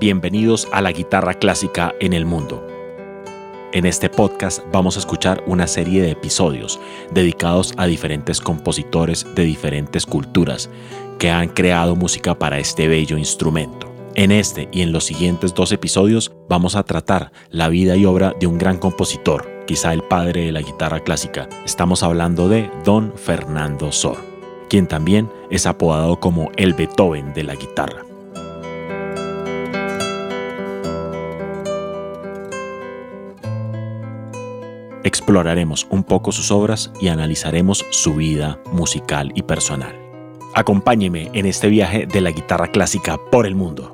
bienvenidos a la guitarra clásica en el mundo. En este podcast vamos a escuchar una serie de episodios dedicados a diferentes compositores de diferentes culturas que han creado música para este bello instrumento. En este y en los siguientes dos episodios vamos a tratar la vida y obra de un gran compositor, quizá el padre de la guitarra clásica. Estamos hablando de Don Fernando Sor, quien también es apodado como el Beethoven de la guitarra. Exploraremos un poco sus obras y analizaremos su vida musical y personal. Acompáñeme en este viaje de la guitarra clásica por el mundo.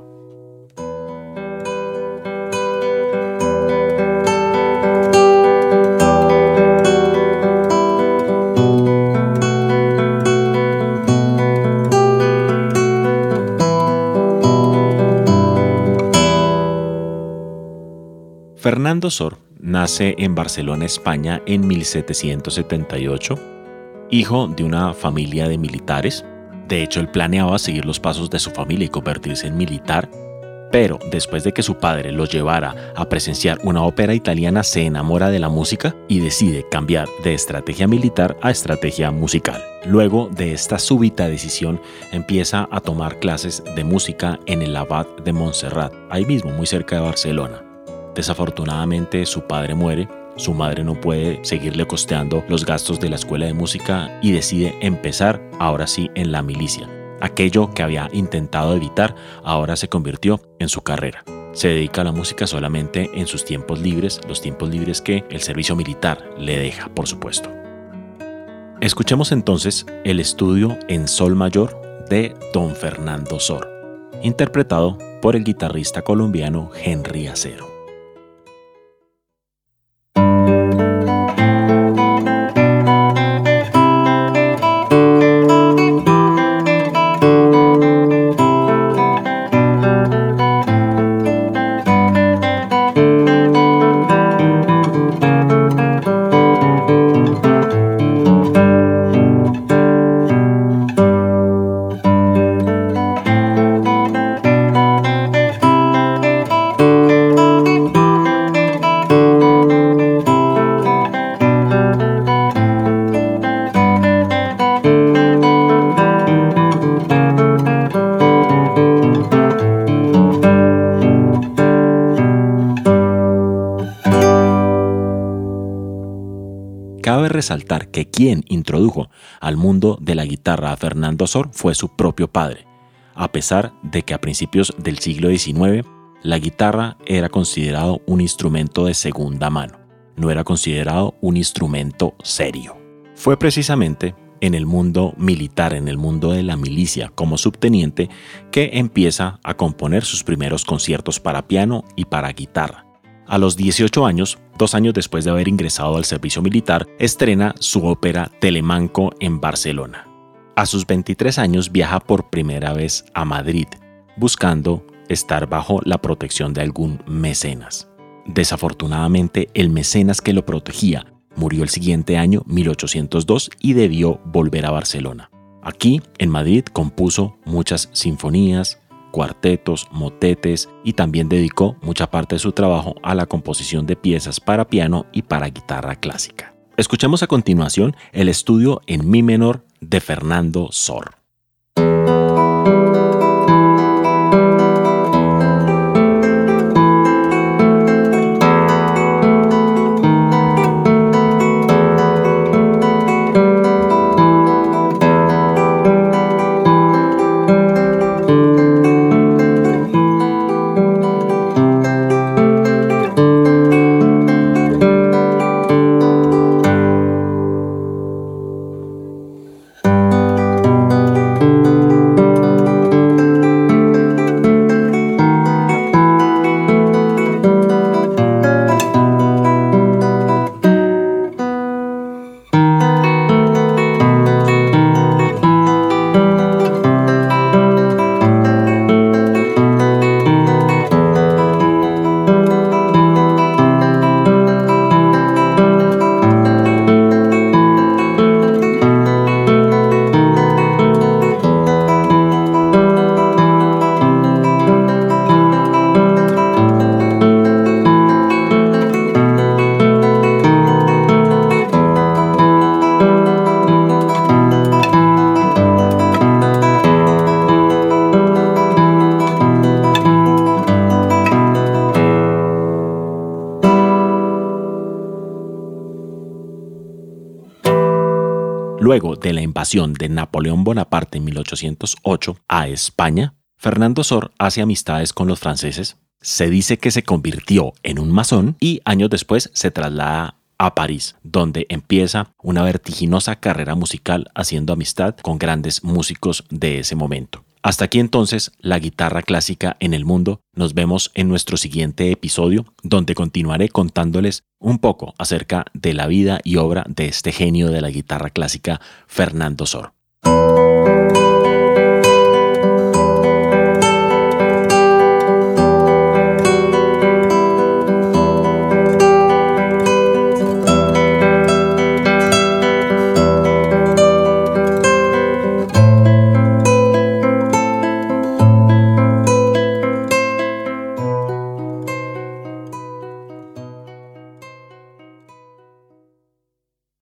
Fernando Sor nace en Barcelona, España, en 1778, hijo de una familia de militares. De hecho, él planeaba seguir los pasos de su familia y convertirse en militar, pero después de que su padre lo llevara a presenciar una ópera italiana, se enamora de la música y decide cambiar de estrategia militar a estrategia musical. Luego de esta súbita decisión, empieza a tomar clases de música en el Abad de Montserrat, ahí mismo, muy cerca de Barcelona. Desafortunadamente su padre muere, su madre no puede seguirle costeando los gastos de la escuela de música y decide empezar ahora sí en la milicia. Aquello que había intentado evitar ahora se convirtió en su carrera. Se dedica a la música solamente en sus tiempos libres, los tiempos libres que el servicio militar le deja, por supuesto. Escuchemos entonces el estudio en sol mayor de Don Fernando Sor, interpretado por el guitarrista colombiano Henry Acero. Resaltar que quien introdujo al mundo de la guitarra a Fernando Sor fue su propio padre, a pesar de que a principios del siglo XIX la guitarra era considerado un instrumento de segunda mano, no era considerado un instrumento serio. Fue precisamente en el mundo militar, en el mundo de la milicia como subteniente, que empieza a componer sus primeros conciertos para piano y para guitarra. A los 18 años, dos años después de haber ingresado al servicio militar, estrena su ópera Telemanco en Barcelona. A sus 23 años viaja por primera vez a Madrid, buscando estar bajo la protección de algún mecenas. Desafortunadamente, el mecenas que lo protegía murió el siguiente año, 1802, y debió volver a Barcelona. Aquí, en Madrid, compuso muchas sinfonías, cuartetos, motetes y también dedicó mucha parte de su trabajo a la composición de piezas para piano y para guitarra clásica. Escuchemos a continuación el estudio en mi menor de Fernando Sor. Luego de la invasión de Napoleón Bonaparte en 1808 a España, Fernando Sor hace amistades con los franceses, se dice que se convirtió en un masón y años después se traslada a París, donde empieza una vertiginosa carrera musical haciendo amistad con grandes músicos de ese momento. Hasta aquí entonces la guitarra clásica en el mundo. Nos vemos en nuestro siguiente episodio, donde continuaré contándoles un poco acerca de la vida y obra de este genio de la guitarra clásica, Fernando Sor.